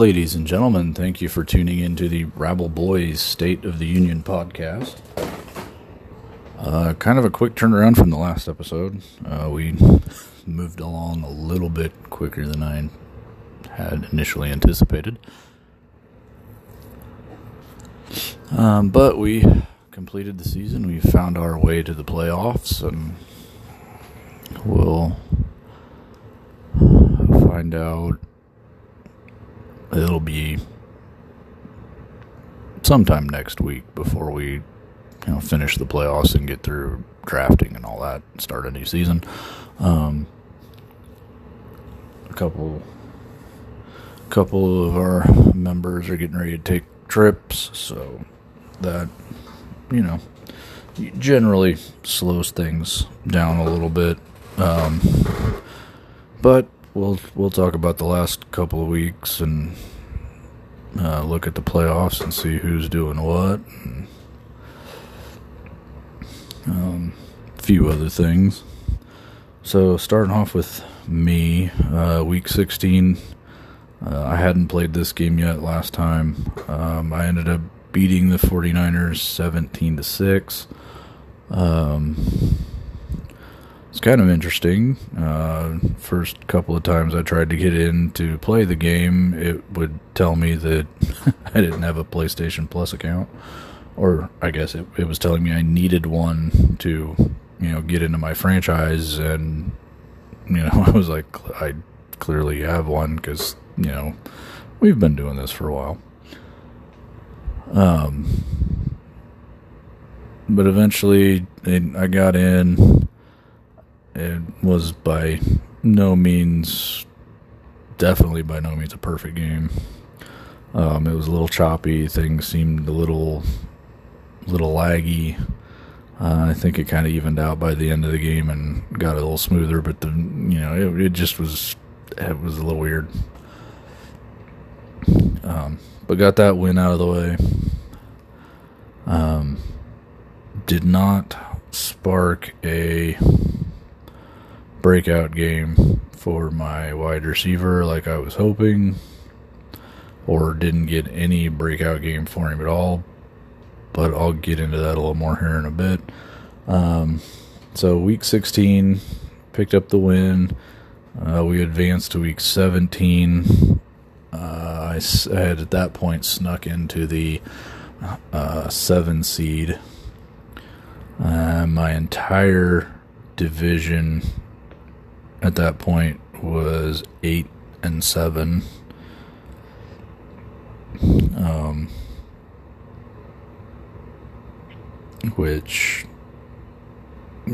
Ladies and gentlemen, thank you for tuning in to the Rabble Boys State of the Union podcast. Uh, kind of a quick turnaround from the last episode. Uh, we moved along a little bit quicker than I had initially anticipated. Um, but we completed the season. We found our way to the playoffs, and we'll find out it'll be sometime next week before we you know finish the playoffs and get through drafting and all that and start a new season. Um, a couple couple of our members are getting ready to take trips so that you know generally slows things down a little bit. Um, but we'll we'll talk about the last couple of weeks and uh, look at the playoffs and see who's doing what. And, um, a few other things. So starting off with me, uh, week 16. Uh, I hadn't played this game yet last time. Um, I ended up beating the 49ers 17 to 6. Um, it's kind of interesting. Uh, first couple of times I tried to get in to play the game, it would tell me that I didn't have a PlayStation Plus account, or I guess it, it was telling me I needed one to, you know, get into my franchise, and you know, I was like, I clearly have one because you know we've been doing this for a while. Um, but eventually I got in it was by no means, definitely by no means a perfect game. Um, it was a little choppy. Things seemed a little, little laggy. Uh, I think it kind of evened out by the end of the game and got a little smoother. But the you know it, it just was it was a little weird. Um, but got that win out of the way. Um, did not spark a breakout game for my wide receiver like I was hoping, or didn't get any breakout game for him at all. But I'll get into that a little more here in a bit. Um, so, week 16, picked up the win. Uh, we advanced to week 17. Uh, I, had at that point snuck into the uh, seven seed. Uh, my entire division at that point was eight and seven. Um, which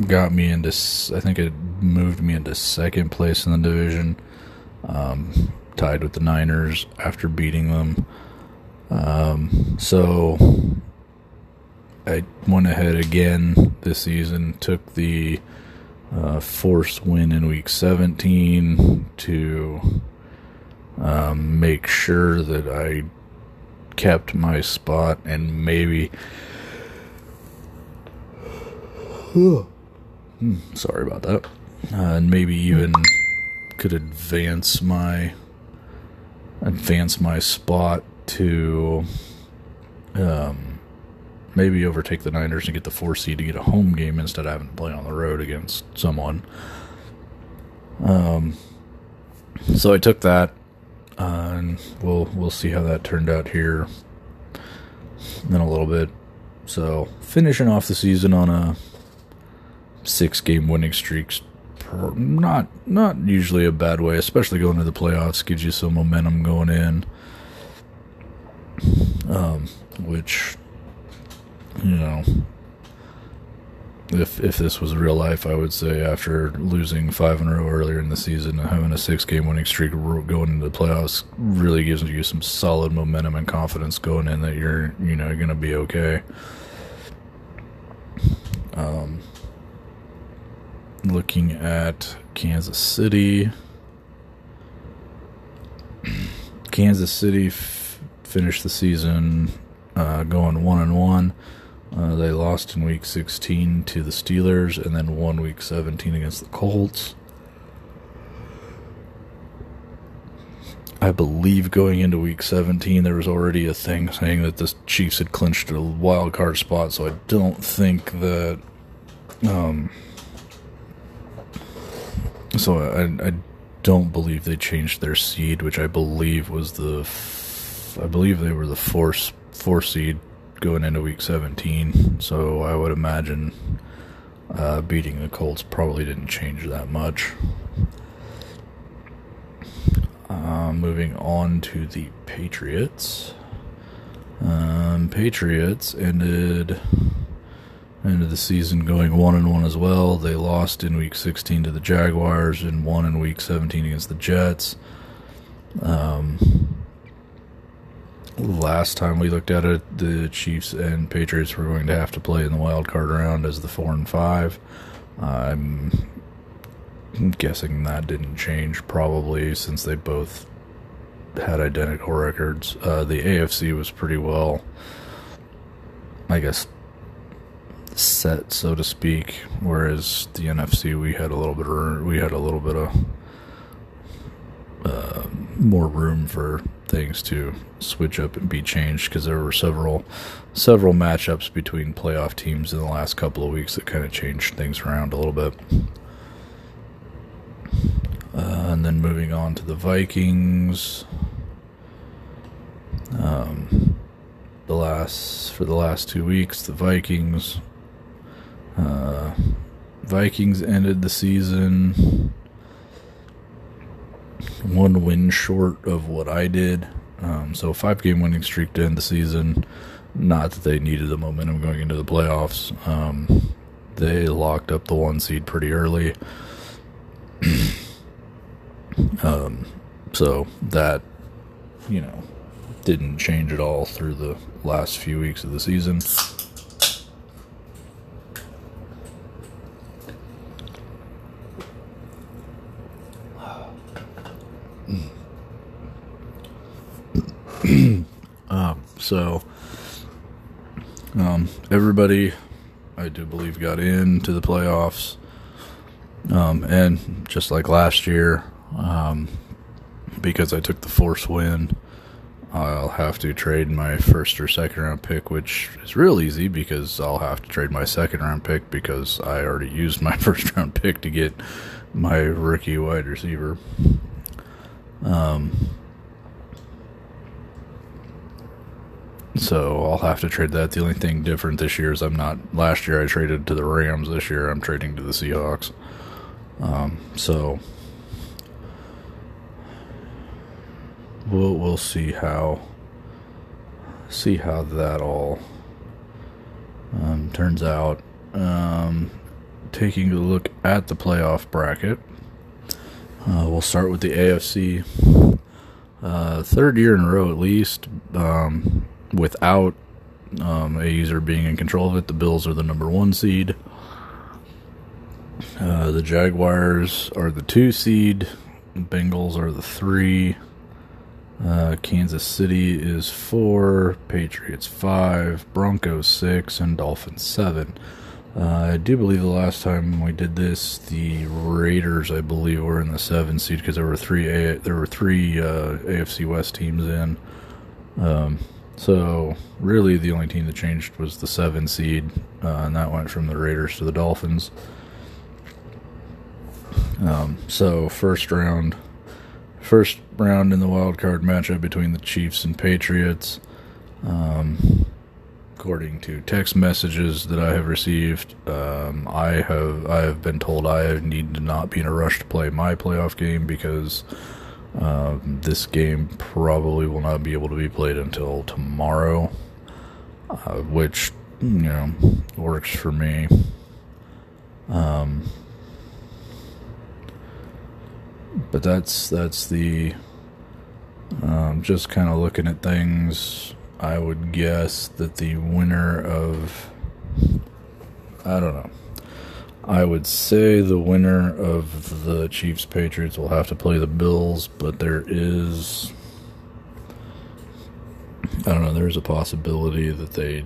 got me into, I think it moved me into second place in the division, um, tied with the Niners after beating them. Um, so I went ahead again this season, took the uh, forced win in week 17 to um, make sure that I kept my spot and maybe. Hmm, sorry about that. Uh, and maybe even could advance my advance my spot to um, maybe overtake the Niners and get the four seed to get a home game instead of having to play on the road against someone. Um, so I took that, uh, and we'll we'll see how that turned out here in a little bit. So finishing off the season on a six game winning streak, not not usually a bad way, especially going to the playoffs gives you some momentum going in. Um, which you know, if if this was real life, I would say after losing five in a row earlier in the season and having a six game winning streak going into the playoffs really gives you some solid momentum and confidence going in that you're you know going to be okay. Um, looking at Kansas City, Kansas City f- finished the season uh, going one and one. Uh, they lost in week 16 to the Steelers and then won week 17 against the Colts. I believe going into week 17, there was already a thing saying that the Chiefs had clinched a wild card spot. So I don't think that. Um, so I, I don't believe they changed their seed, which I believe was the. I believe they were the four, four seed going into week 17. So I would imagine uh, beating the Colts probably didn't change that much. Uh, moving on to the Patriots. Um, Patriots ended ended the season going one and one as well. They lost in week 16 to the Jaguars and won in week 17 against the Jets. Um, last time we looked at it, the Chiefs and Patriots were going to have to play in the wild card round as the four and five. I'm guessing that didn't change probably since they both had identical records. Uh, the AFC was pretty well, I guess, set so to speak, whereas the NFC we had a little bit of we had a little bit of uh, more room for things to switch up and be changed because there were several several matchups between playoff teams in the last couple of weeks that kind of changed things around a little bit. Uh, and then moving on to the Vikings. Um, the last for the last two weeks, the Vikings. Uh, Vikings ended the season one win short of what I did. Um, so five game winning streak to end the season. Not that they needed the momentum going into the playoffs. Um, they locked up the one seed pretty early. Um, so that, you know, didn't change at all through the last few weeks of the season. um, so, um, everybody, I do believe, got into the playoffs. Um, and just like last year, um, because I took the force win, I'll have to trade my first or second round pick, which is real easy because I'll have to trade my second round pick because I already used my first round pick to get my rookie wide receiver. Um, so I'll have to trade that. The only thing different this year is I'm not. Last year I traded to the Rams. This year I'm trading to the Seahawks. Um, so we'll we'll see how see how that all um, turns out. Um, taking a look at the playoff bracket, uh, we'll start with the AFC. Uh, third year in a row, at least, um, without um, a user being in control of it. The Bills are the number one seed. Uh, the Jaguars are the two seed. Bengals are the three. Uh, Kansas City is four, Patriots five, Broncos six, and Dolphins seven. Uh, I do believe the last time we did this, the Raiders, I believe, were in the seven seed because there were three A- there were three uh, AFC West teams in. Um, so really, the only team that changed was the seven seed, uh, and that went from the Raiders to the Dolphins. Um, so first round, first round in the wild card matchup between the Chiefs and Patriots. Um, according to text messages that I have received, um, I have I have been told I need to not be in a rush to play my playoff game because uh, this game probably will not be able to be played until tomorrow, uh, which you know works for me. Um, but that's that's the um, just kind of looking at things. I would guess that the winner of I don't know. I would say the winner of the Chiefs Patriots will have to play the Bills, but there is I don't know, there's a possibility that they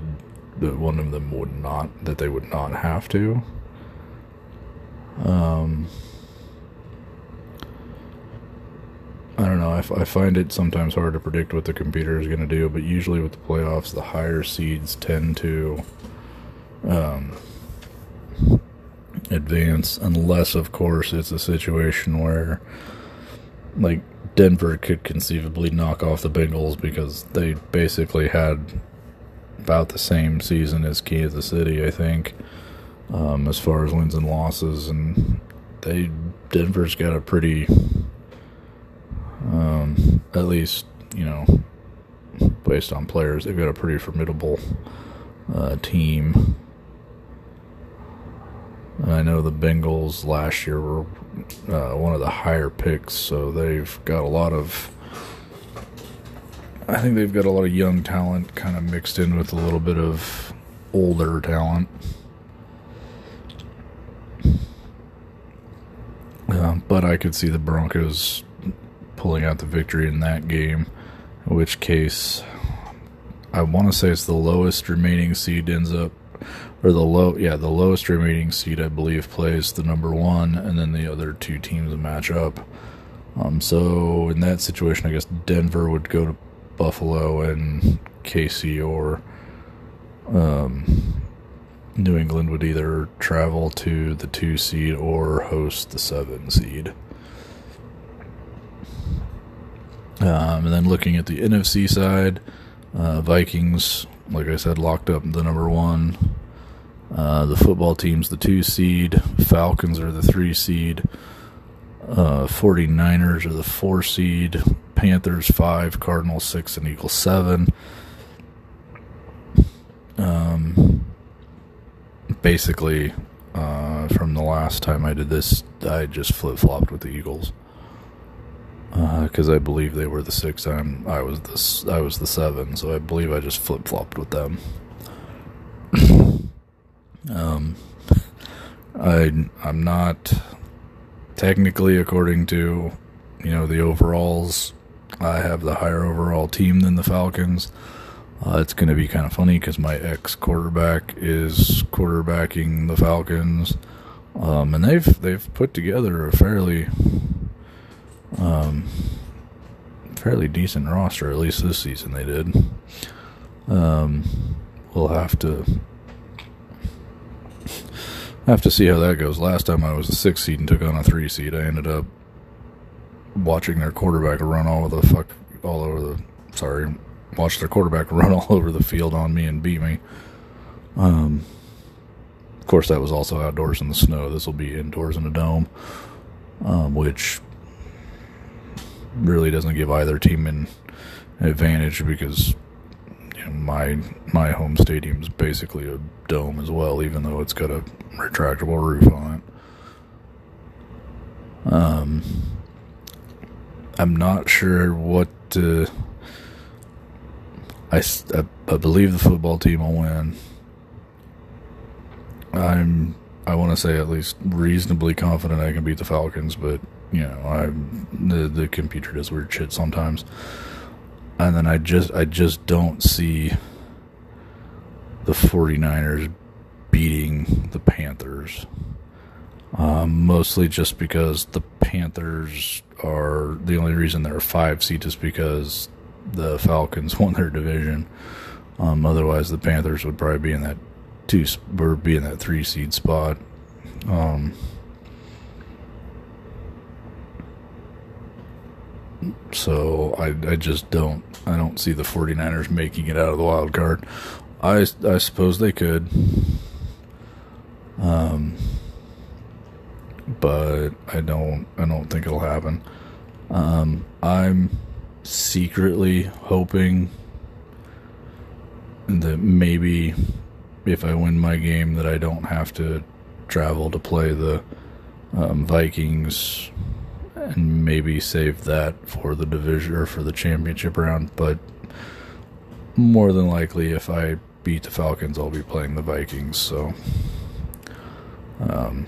that one of them would not that they would not have to. Um I don't know. I, f- I find it sometimes hard to predict what the computer is going to do, but usually with the playoffs, the higher seeds tend to um, advance, unless, of course, it's a situation where, like, Denver could conceivably knock off the Bengals because they basically had about the same season as Kansas City, I think, um, as far as wins and losses, and they Denver's got a pretty, um, at least you know, based on players, they've got a pretty formidable uh, team. I know the Bengals last year were uh, one of the higher picks, so they've got a lot of. I think they've got a lot of young talent kind of mixed in with a little bit of older talent. Uh, but I could see the Broncos pulling out the victory in that game, in which case I want to say it's the lowest remaining seed ends up or the low yeah the lowest remaining seed I believe plays the number one, and then the other two teams match up. Um, so in that situation, I guess Denver would go to Buffalo and KC or um, New England would either travel to the two seed or host the seven seed. Um, and then looking at the NFC side, uh, Vikings, like I said, locked up the number one. Uh, the football team's the two seed. Falcons are the three seed. Uh, 49ers are the four seed. Panthers five. Cardinals six. And Eagles seven. Um, basically, uh, from the last time I did this, I just flip flopped with the Eagles because uh, I believe they were the six. I'm I was the I was the seven, so I believe I just flip flopped with them. Um, I I'm not technically according to you know the overalls. I have the higher overall team than the Falcons. Uh, it's going to be kind of funny because my ex quarterback is quarterbacking the Falcons, um, and they've they've put together a fairly um, fairly decent roster. At least this season they did. Um, we'll have to have to see how that goes. Last time I was a six seed and took on a three seed, I ended up watching their quarterback run all over the fuck all over the sorry, watch their quarterback run all over the field on me and beat me. Um, of course, that was also outdoors in the snow. This will be indoors in a dome, um, which really doesn't give either team an advantage because you know, my my home stadium is basically a dome as well, even though it's got a retractable roof on it. Um, I'm not sure what. I, I, I believe the football team will win. I'm I want to say at least reasonably confident I can beat the Falcons, but you know, I the the computer does weird shit sometimes. And then I just I just don't see the 49ers beating the Panthers. Um, mostly just because the Panthers are the only reason they're five seed is because the Falcons won their division. Um, otherwise, the Panthers would probably be in that two or be in that three seed spot. Um, so I, I just don't I don't see the 49ers making it out of the wild card. I, I suppose they could. Um, but I don't I don't think it'll happen. Um, I'm secretly hoping that maybe if I win my game that I don't have to travel to play the um, Vikings and maybe save that for the division or for the championship round. But more than likely, if I beat the Falcons, I'll be playing the Vikings. So um,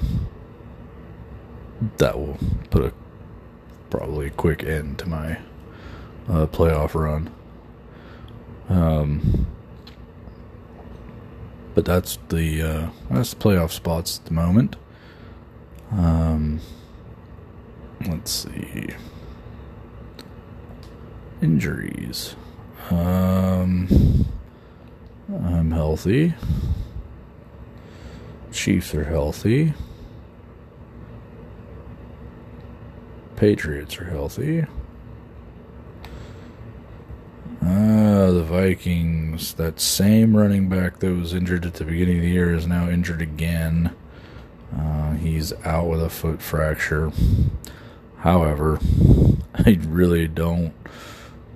that will put a probably a quick end to my uh, playoff run. Um, but that's the uh, that's the playoff spots at the moment. Um, let's see. Injuries. Um, I'm healthy. Chiefs are healthy. Patriots are healthy. Ah, the Vikings. That same running back that was injured at the beginning of the year is now injured again. Uh, he's out with a foot fracture. However, I really don't.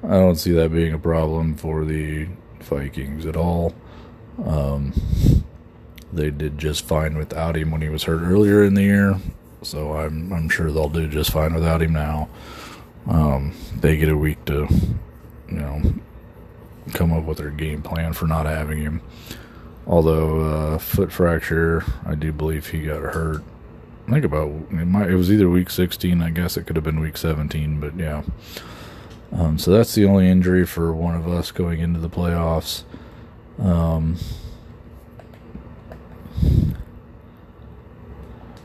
I don't see that being a problem for the Vikings at all. Um, they did just fine without him when he was hurt earlier in the year, so I'm I'm sure they'll do just fine without him now. Um, they get a week to, you know, come up with their game plan for not having him. Although uh, foot fracture, I do believe he got hurt. Think about it, might, it was either week 16. I guess it could have been week 17, but yeah. Um, so that's the only injury for one of us going into the playoffs. Um,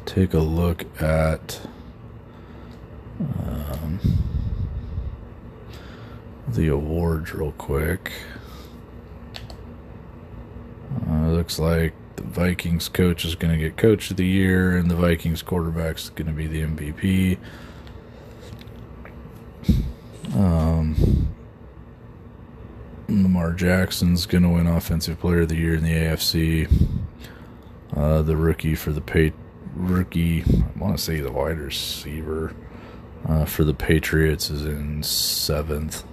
take a look at um, the awards real quick. Uh, looks like the Vikings coach is going to get coach of the year, and the Vikings quarterback is going to be the MVP. Um, Lamar Jackson's going to win Offensive Player of the Year in the AFC. Uh, the rookie for the pay rookie, I want to say the wide receiver uh, for the Patriots is in seventh,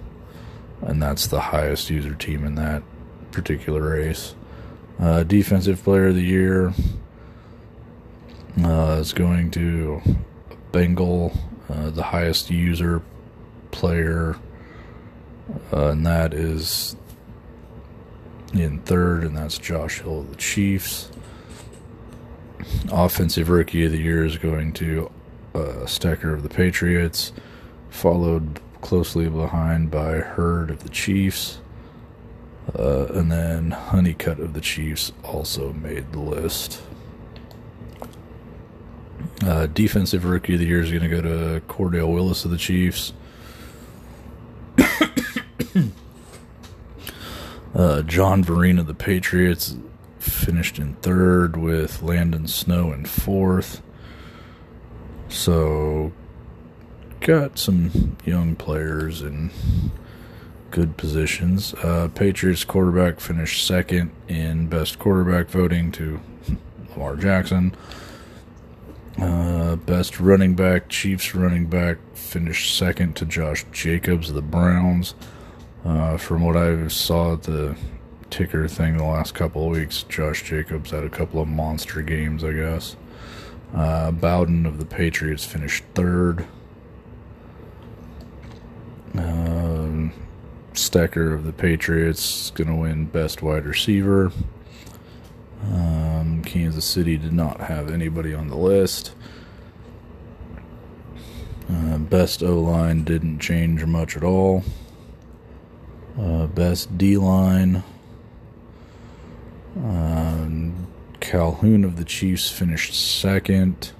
and that's the highest user team in that particular race. Uh, defensive Player of the Year uh, is going to Bengal, uh, the highest user player, uh, and that is in third, and that's Josh Hill of the Chiefs. Offensive Rookie of the Year is going to uh, Stecker of the Patriots, followed closely behind by Hurd of the Chiefs. Uh, and then Honeycutt of the Chiefs also made the list. Uh, defensive Rookie of the Year is going to go to Cordell Willis of the Chiefs. uh, John Vereen of the Patriots finished in third with Landon Snow in fourth. So, got some young players in good positions. Uh, Patriots quarterback finished second in best quarterback voting to Lamar Jackson. Uh, best running back, Chiefs running back, finished second to Josh Jacobs of the Browns. Uh, from what I saw at the ticker thing the last couple of weeks, Josh Jacobs had a couple of monster games, I guess. Uh, Bowden of the Patriots finished third. Um, Stecker of the Patriots is going to win Best Wide Receiver. Um, Kansas City did not have anybody on the list. Uh, best O line didn't change much at all. Uh, best D line. Um, Calhoun of the Chiefs finished second.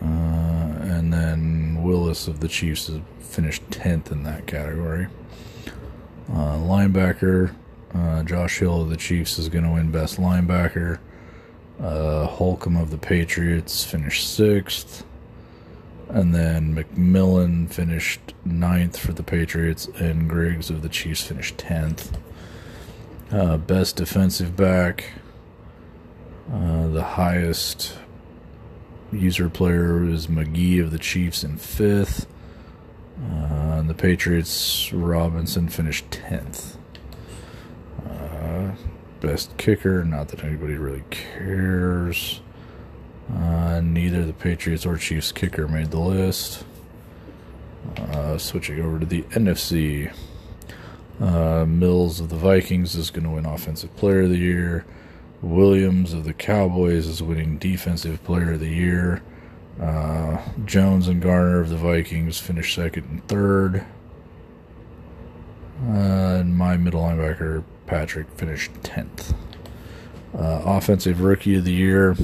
Uh, and then Willis of the Chiefs finished 10th in that category. Uh, linebacker, uh, Josh Hill of the Chiefs is going to win Best Linebacker. Uh, Holcomb of the Patriots finished sixth. And then McMillan finished ninth for the Patriots, and Griggs of the Chiefs finished 10th. Uh, best defensive back, uh, the highest user player is McGee of the Chiefs in fifth. Uh, and the Patriots, Robinson finished 10th. Uh, best kicker, not that anybody really cares. Uh, neither the Patriots or Chiefs kicker made the list. Uh, switching over to the NFC. Uh, Mills of the Vikings is going to win Offensive Player of the Year. Williams of the Cowboys is winning Defensive Player of the Year. Uh, Jones and Garner of the Vikings finished second and third. Uh, and my middle linebacker, Patrick, finished 10th. Uh, offensive Rookie of the Year.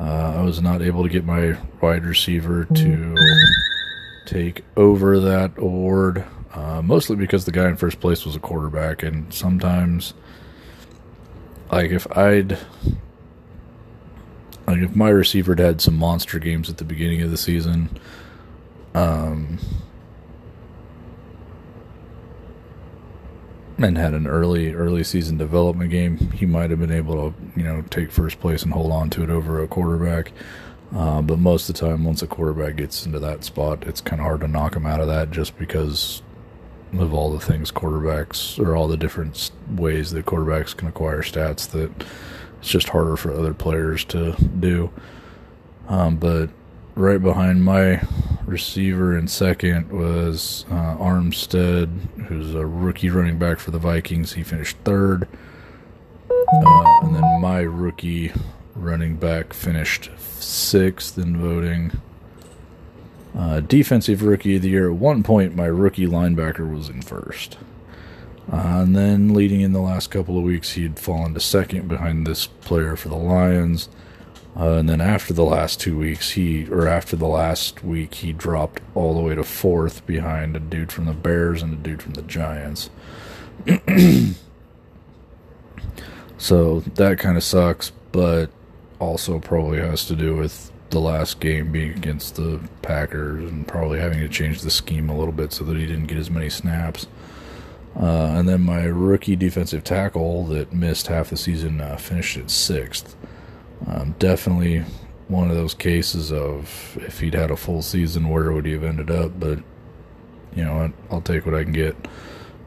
Uh, I was not able to get my wide receiver to take over that award, uh, mostly because the guy in first place was a quarterback, and sometimes, like if I'd, like if my receiver had had some monster games at the beginning of the season, um, and had an early early season development game, he might have been able to you know take first place and hold on to it over a quarterback. Uh, but most of the time, once a quarterback gets into that spot, it's kind of hard to knock him out of that just because of all the things quarterbacks or all the different ways that quarterbacks can acquire stats that it's just harder for other players to do. Um, but right behind my receiver in second was uh, Armstead, who's a rookie running back for the Vikings. He finished third. Uh, and then my rookie running back finished sixth in voting. Uh, defensive rookie of the year. At one point, my rookie linebacker was in first. Uh, and then leading in the last couple of weeks, he'd fallen to second behind this player for the Lions. Uh, and then after the last two weeks, he or after the last week, he dropped all the way to fourth behind a dude from the Bears and a dude from the Giants. so that kind of sucks, but also probably has to do with the last game being against the Packers and probably having to change the scheme a little bit so that he didn't get as many snaps. Uh, and then my rookie defensive tackle that missed half the season uh, finished at sixth. Um, definitely one of those cases of if he'd had a full season, where would he have ended up? But you know, I'll take what I can get.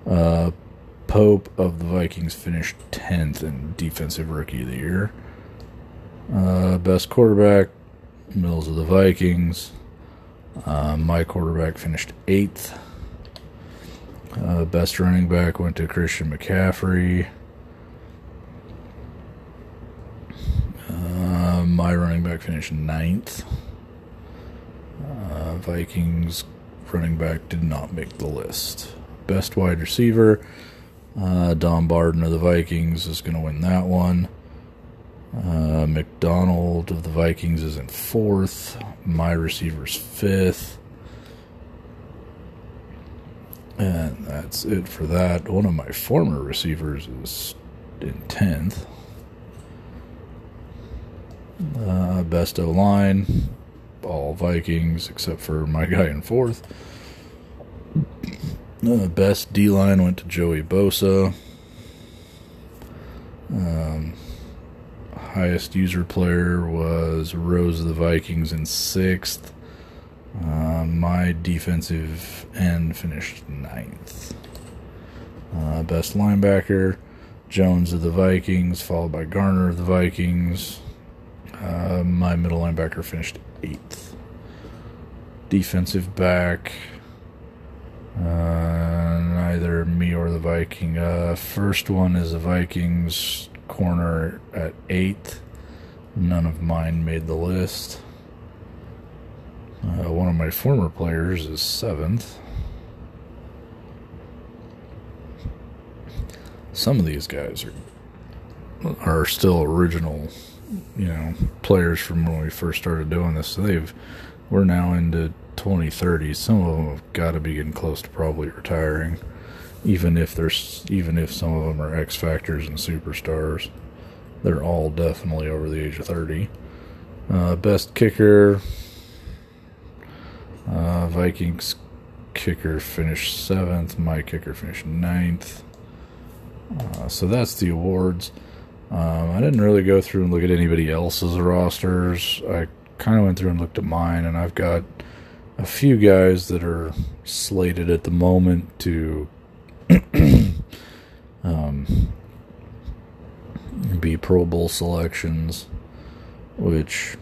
Uh, Pope of the Vikings finished tenth in defensive rookie of the year. Uh, best quarterback, Mills of the Vikings. Uh, my quarterback finished eighth. Uh, best running back went to Christian McCaffrey. Uh, my running back finished ninth. Uh, Vikings running back did not make the list. Best wide receiver, uh, Don Barden of the Vikings is going to win that one. Uh, McDonald of the Vikings is in fourth. My receiver's fifth. And that's it for that. One of my former receivers is in 10th. Uh, best O line, all Vikings except for my guy in fourth. Uh, best D line went to Joey Bosa. Um, highest user player was Rose of the Vikings in sixth. Uh, my defensive end finished ninth. Uh, best linebacker, Jones of the Vikings, followed by Garner of the Vikings. Uh, my middle linebacker finished eighth. Defensive back, uh, neither me or the Viking. Uh, first one is the Vikings corner at eighth. None of mine made the list. Uh, one of my former players is seventh. Some of these guys are are still original, you know, players from when we first started doing this. So they've we're now into 2030. Some of them have got to be getting close to probably retiring, even if there's even if some of them are X factors and superstars. They're all definitely over the age of 30. Uh, best kicker, uh, Vikings kicker finished seventh. My kicker finished ninth. Uh, so that's the awards. Um, I didn't really go through and look at anybody else's rosters. I kind of went through and looked at mine, and I've got a few guys that are slated at the moment to um, be Pro Bowl selections, which,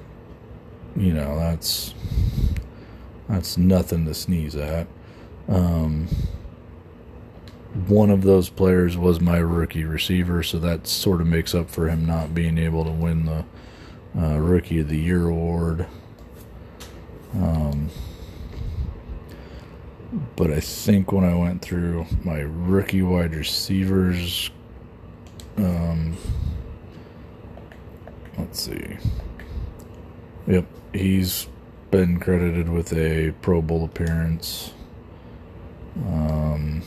you know, that's that's nothing to sneeze at. Um, one of those players was my rookie receiver, so that sort of makes up for him not being able to win the uh, Rookie of the Year award. Um, but I think when I went through my rookie wide receivers, um, let's see. Yep, he's been credited with a Pro Bowl appearance. Um,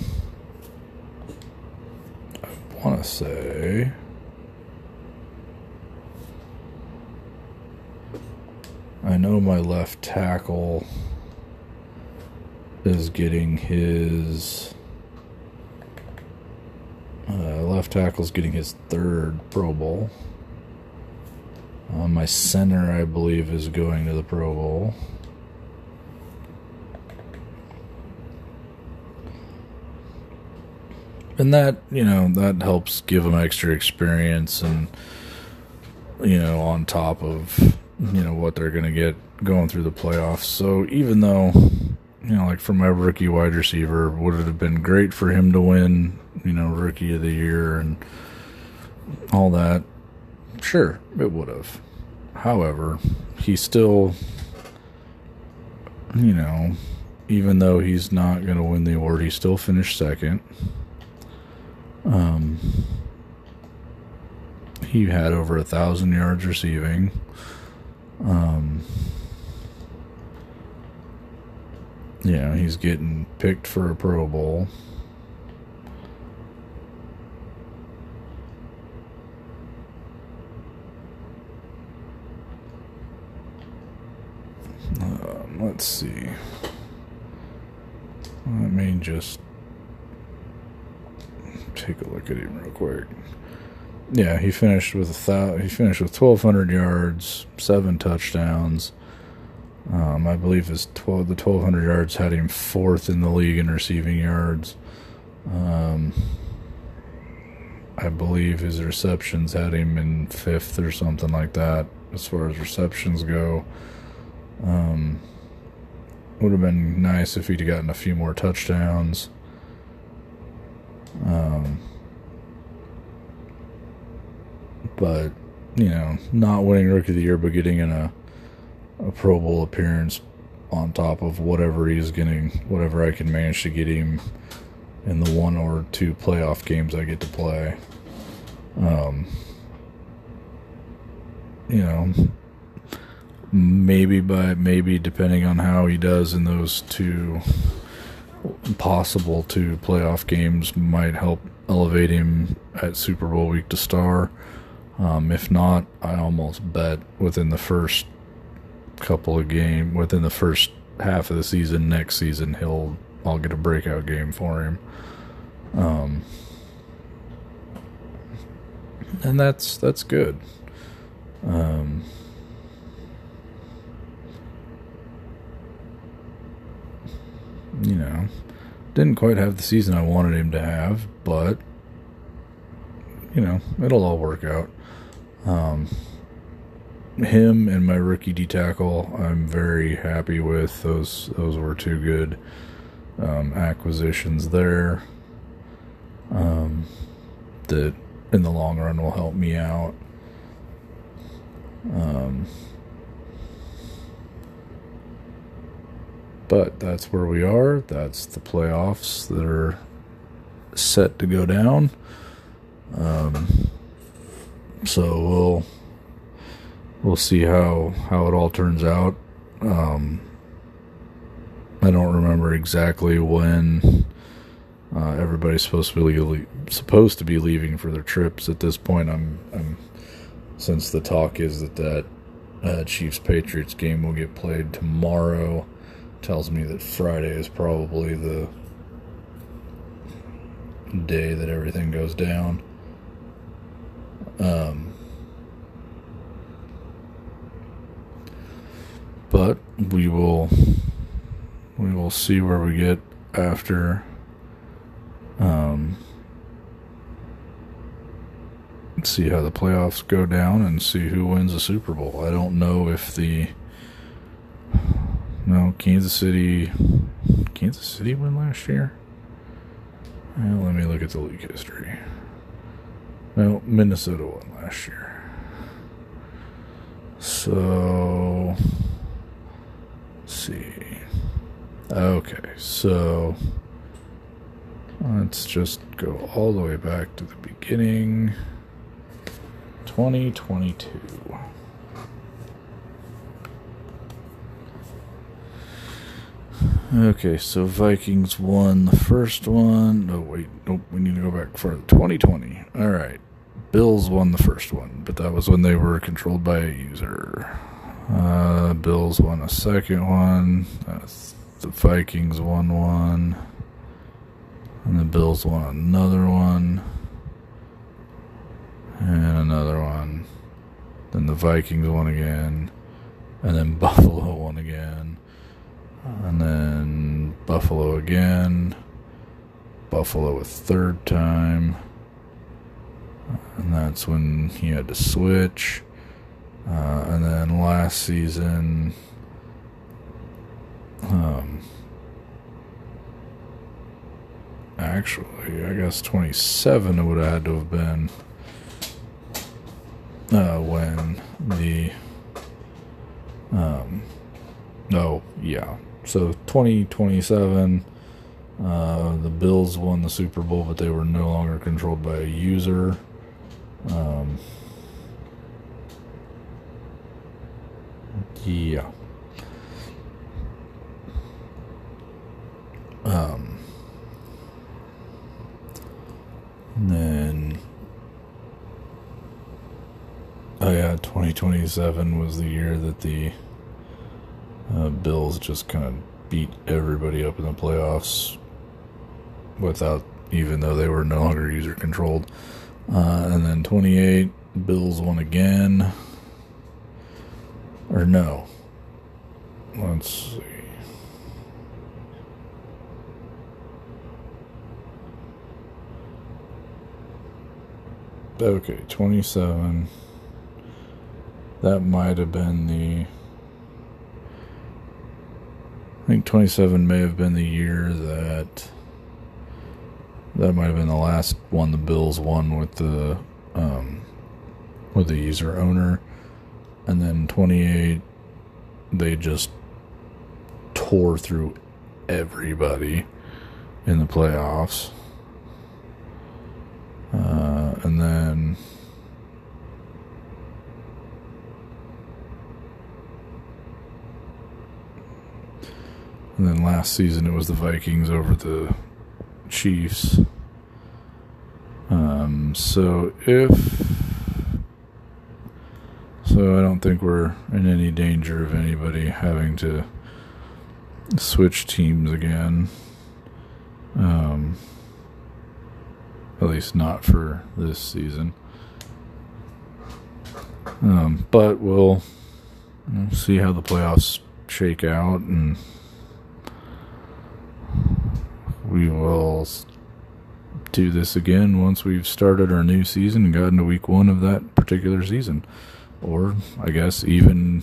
I want to say. I know my left tackle is getting his. Uh, left is getting his third Pro Bowl. Uh, my center, I believe, is going to the Pro Bowl. And that, you know, that helps give them extra experience and, you know, on top of, you know, what they're going to get going through the playoffs. So even though, you know, like for my rookie wide receiver, would it have been great for him to win, you know, rookie of the year and all that? Sure, it would have. However, he still, you know, even though he's not going to win the award, he still finished second. Um, he had over a thousand yards receiving. Um, yeah, he's getting picked for a Pro Bowl. Um, let's see. Let me just take a look at him real quick. Yeah, he finished with a thou- he finished with 1,200 yards, seven touchdowns. Um, I believe his 12 the 1,200 yards had him fourth in the league in receiving yards. Um, I believe his receptions had him in fifth or something like that as far as receptions go. Um, would have been nice if he'd gotten a few more touchdowns. Um, but you know, not winning Rookie of the Year, but getting in a a Pro Bowl appearance on top of whatever he's getting, whatever I can manage to get him in the one or two playoff games I get to play. Um, you know, maybe by maybe depending on how he does in those two possible two playoff games might help elevate him at Super Bowl week to star. Um, if not, I almost bet within the first couple of game, within the first half of the season next season, he'll I'll get a breakout game for him. Um, and that's that's good. Um, you know, didn't quite have the season I wanted him to have, but you know, it'll all work out. Um, him and my rookie D tackle, I'm very happy with. Those those were two good um, acquisitions there. Um, that in the long run will help me out. Um, but that's where we are. That's the playoffs that are set to go down. Um, so we'll we'll see how how it all turns out. Um, I don't remember exactly when uh, everybody's supposed to be le- supposed to be leaving for their trips. At this point, I'm, I'm since the talk is that that uh, Chiefs Patriots game will get played tomorrow. Tells me that Friday is probably the day that everything goes down. Um, but we will we will see where we get after um, see how the playoffs go down and see who wins the Super Bowl. I don't know if the no Kansas City Kansas City win last year. Well, let me look at the league history. Well, Minnesota won last year. So see. Okay, so let's just go all the way back to the beginning. 2022. Okay, so Vikings won the first one. Oh wait, nope, we need to go back further. 2020. All right. Bills won the first one, but that was when they were controlled by a user. Uh, Bills won a second one. That's the Vikings won one. And the Bills won another one. And another one. Then the Vikings won again. And then Buffalo won again. And then Buffalo again. Buffalo a third time. And that's when he had to switch. Uh, and then last season, um, actually, I guess 27 it would have had to have been uh, when the, um, no, yeah. So 2027, uh, the Bills won the Super Bowl, but they were no longer controlled by a user. Um, yeah. Um, then, oh yeah, 2027 was the year that the uh, Bills just kind of beat everybody up in the playoffs without, even though they were no longer user controlled. Uh, and then 28, Bills won again. Or no. Let's see. Okay, 27. That might have been the. I think 27 may have been the year that that might have been the last one the Bills won with the um, with the user owner, and then 28 they just tore through everybody in the playoffs, uh, and then. And then last season it was the Vikings over the Chiefs. Um, so if so, I don't think we're in any danger of anybody having to switch teams again. Um, at least not for this season. Um, but we'll, we'll see how the playoffs shake out and we will do this again once we've started our new season and gotten to week one of that particular season. Or, I guess, even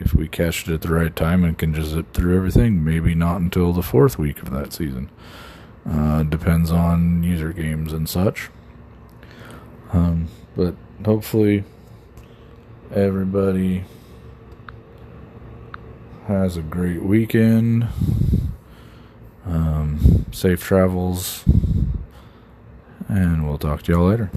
if we catch it at the right time and can just zip through everything, maybe not until the fourth week of that season. Uh, depends on user games and such. Um, but hopefully, everybody has a great weekend. Um, safe travels, and we'll talk to y'all later.